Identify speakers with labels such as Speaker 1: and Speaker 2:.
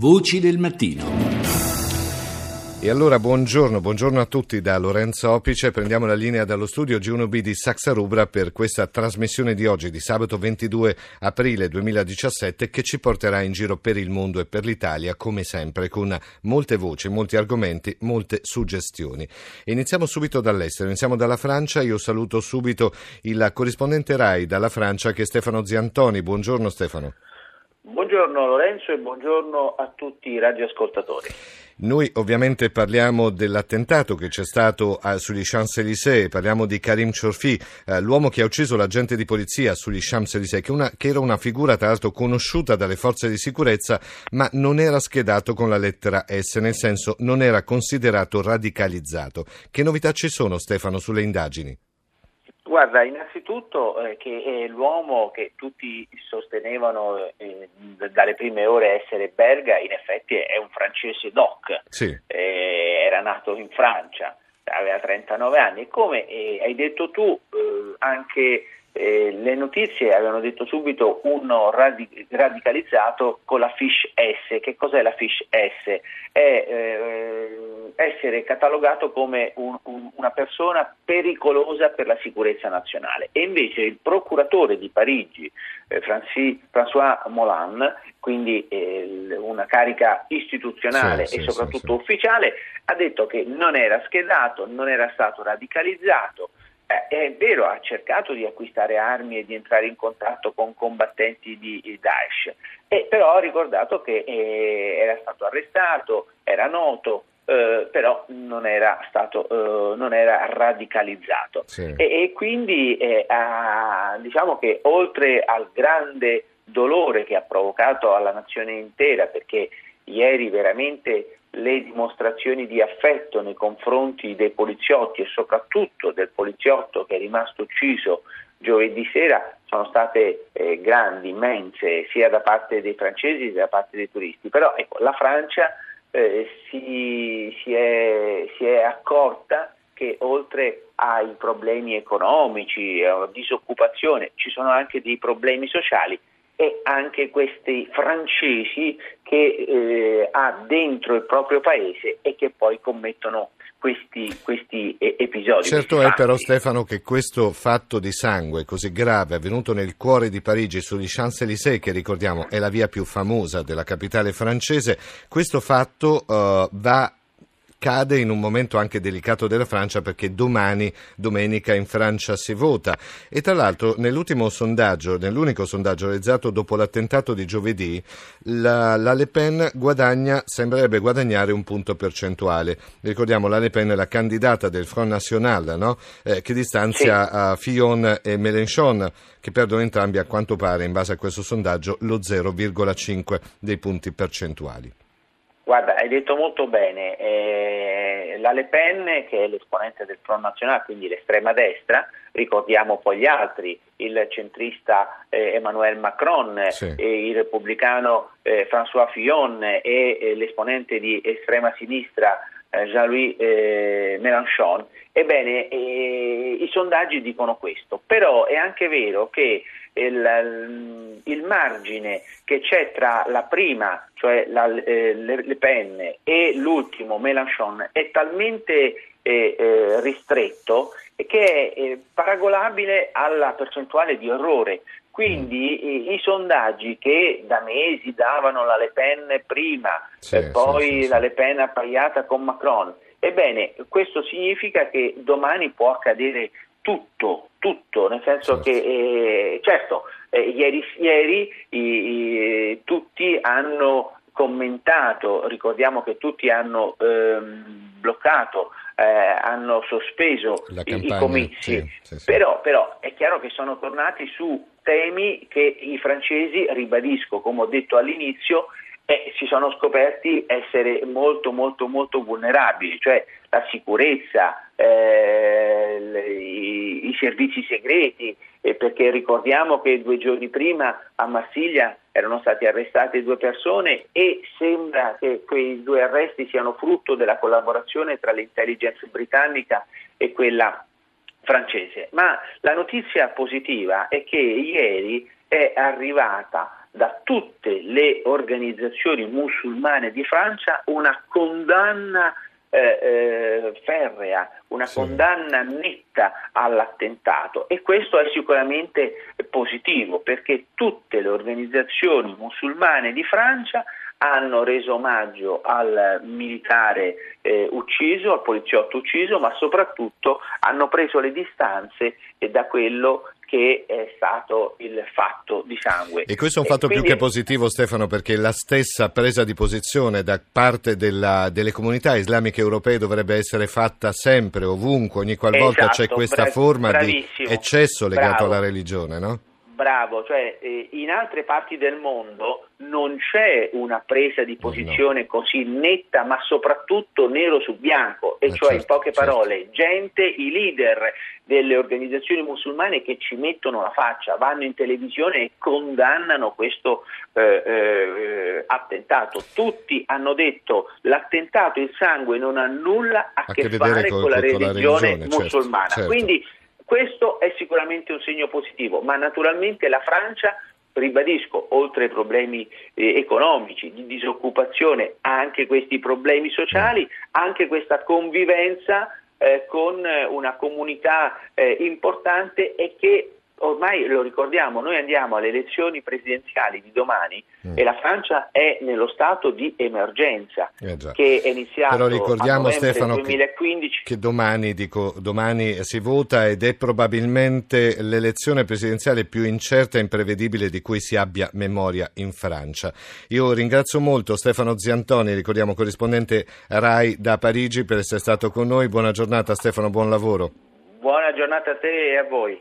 Speaker 1: Voci del mattino.
Speaker 2: E allora buongiorno, buongiorno a tutti da Lorenzo Opice. Prendiamo la linea dallo studio G1B di Saxa Rubra per questa trasmissione di oggi, di sabato 22 aprile 2017, che ci porterà in giro per il mondo e per l'Italia, come sempre, con molte voci, molti argomenti, molte suggestioni. Iniziamo subito dall'estero, iniziamo dalla Francia. Io saluto subito il corrispondente RAI dalla Francia che è Stefano Ziantoni. Buongiorno Stefano.
Speaker 3: Buongiorno Lorenzo e buongiorno a tutti i radioascoltatori.
Speaker 2: Noi ovviamente parliamo dell'attentato che c'è stato eh, sugli Champs-Élysées, parliamo di Karim Chorfi, eh, l'uomo che ha ucciso l'agente di polizia sugli Champs-Élysées, che, una, che, era una figura tra l'altro conosciuta dalle forze di sicurezza, ma non era schedato con la lettera S, nel senso non era considerato radicalizzato. Che novità ci sono Stefano sulle indagini?
Speaker 3: Guarda, innanzitutto eh, che è l'uomo che tutti sostenevano eh, dalle prime ore essere Berga, in effetti è un francese doc, sì. eh, era nato in Francia, aveva 39 anni. Come eh, hai detto tu, eh, anche eh, le notizie avevano detto subito uno radic- radicalizzato con la fish S. Che cos'è la fish S? È essere catalogato come un, un, una persona pericolosa per la sicurezza nazionale. E invece il procuratore di Parigi, eh, Francis, François Molan, quindi eh, una carica istituzionale sì, e sì, soprattutto sì, ufficiale, ha detto che non era schedato, non era stato radicalizzato, eh, è vero, ha cercato di acquistare armi e di entrare in contatto con combattenti di Daesh, eh, però ha ricordato che eh, era stato arrestato, era noto, eh, però non era, stato, eh, non era radicalizzato. Sì. E, e, quindi eh, ha, diciamo che oltre al grande dolore che ha provocato alla nazione intera, perché ieri veramente le dimostrazioni di affetto nei confronti dei poliziotti e soprattutto del poliziotto che è rimasto ucciso giovedì sera sono state eh, grandi, immense, sia da parte dei francesi che da parte dei turisti. Però ecco, la Francia eh, si, si, è, si, è, accorta che oltre ai problemi economici, alla disoccupazione, ci sono anche dei problemi sociali e anche questi francesi che eh, ha dentro il proprio paese e che poi commettono questi, questi episodi.
Speaker 2: Certo è però Stefano che questo fatto di sangue così grave avvenuto nel cuore di Parigi sugli Champs-Élysées, che ricordiamo è la via più famosa della capitale francese, questo fatto uh, va cade in un momento anche delicato della Francia perché domani, domenica, in Francia si vota. E tra l'altro nell'ultimo sondaggio, nell'unico sondaggio realizzato dopo l'attentato di giovedì, la, la Le Pen guadagna, sembrerebbe guadagnare un punto percentuale. Ricordiamo la Le Pen è la candidata del Front National, no? eh, che distanzia sì. Fillon e Mélenchon, che perdono entrambi a quanto pare, in base a questo sondaggio, lo 0,5 dei punti percentuali.
Speaker 3: Guarda, hai detto molto bene, eh, la Le Pen che è l'esponente del Front National, quindi l'estrema destra, ricordiamo poi gli altri, il centrista eh, Emmanuel Macron, sì. eh, il repubblicano eh, François Fillon e eh, l'esponente di estrema sinistra Jean-Louis Mélenchon. Ebbene, i sondaggi dicono questo, però è anche vero che il, il, margine che c'è tra la prima, cioè la, eh, Le Pen, e l'ultimo, Mélenchon, è talmente eh, eh, ristretto che è eh, paragonabile alla percentuale di errore. Quindi i, i, sondaggi che da mesi davano la Le Pen prima sì, e poi sì, sì, la Le Pen appaiata con Macron, ebbene questo significa che domani può accadere tutto, tutto, nel senso certo. che eh, certo, eh, ieri, ieri i, i, tutti hanno commentato, ricordiamo che tutti hanno ehm, bloccato, eh, hanno sospeso i, i, comizi, sì, sì, sì. Però, però è chiaro che sono tornati su temi che i francesi, ribadisco come ho detto all'inizio, eh, si sono scoperti essere molto molto molto vulnerabili, cioè la sicurezza, eh, le, i, i, servizi segreti, eh, perché ricordiamo che due giorni prima a Marsiglia erano state arrestate due persone e sembra che quei due arresti siano frutto della collaborazione tra l'intelligence britannica e quella francese. Ma la notizia positiva è che ieri è arrivata da tutte le organizzazioni musulmane di Francia una condanna eh, eh, ferrea, una sì. condanna netta all'attentato e questo è sicuramente positivo perché tutte le organizzazioni musulmane di Francia hanno reso omaggio al militare eh, ucciso, al poliziotto ucciso, ma soprattutto hanno preso le distanze da quello che è stato il fatto di sangue.
Speaker 2: E questo è un fatto quindi... più che positivo Stefano perché la stessa presa di posizione da parte della, delle comunità islamiche europee dovrebbe essere fatta sempre, ovunque, ogni qualvolta esatto, c'è questa brav- forma di eccesso legato bravo. alla religione, no?
Speaker 3: Bravo, cioè eh, in altre parti del mondo non c'è una presa di posizione no. così netta, ma soprattutto nero su bianco, e eh cioè certo, in poche certo. parole, certo. gente, i leader delle organizzazioni musulmane che ci mettono la faccia, vanno in televisione e condannano questo eh, eh, attentato. Tutti hanno detto l'attentato, il sangue non ha nulla a, a che, che fare con, con, la religione, con la religione certo, musulmana. Certo. Quindi questo è sicuramente un segno positivo, ma naturalmente la Francia ribadisco, oltre ai problemi eh, economici, di disoccupazione, anche questi problemi sociali, anche questa convivenza eh, con una comunità eh, importante e che ormai lo ricordiamo, noi andiamo alle elezioni presidenziali di domani mm. e la Francia è nello stato di emergenza eh che è iniziato
Speaker 2: Però ricordiamo Stefano
Speaker 3: 2015.
Speaker 2: Che, che domani, dico, domani si vota ed è probabilmente l'elezione presidenziale più incerta e imprevedibile di cui si abbia memoria in Francia. Io ringrazio molto Stefano Ziantoni, ricordiamo corrispondente RAI da Parigi per essere stato con noi. Buona giornata Stefano, buon lavoro.
Speaker 3: Buona giornata a te e a voi.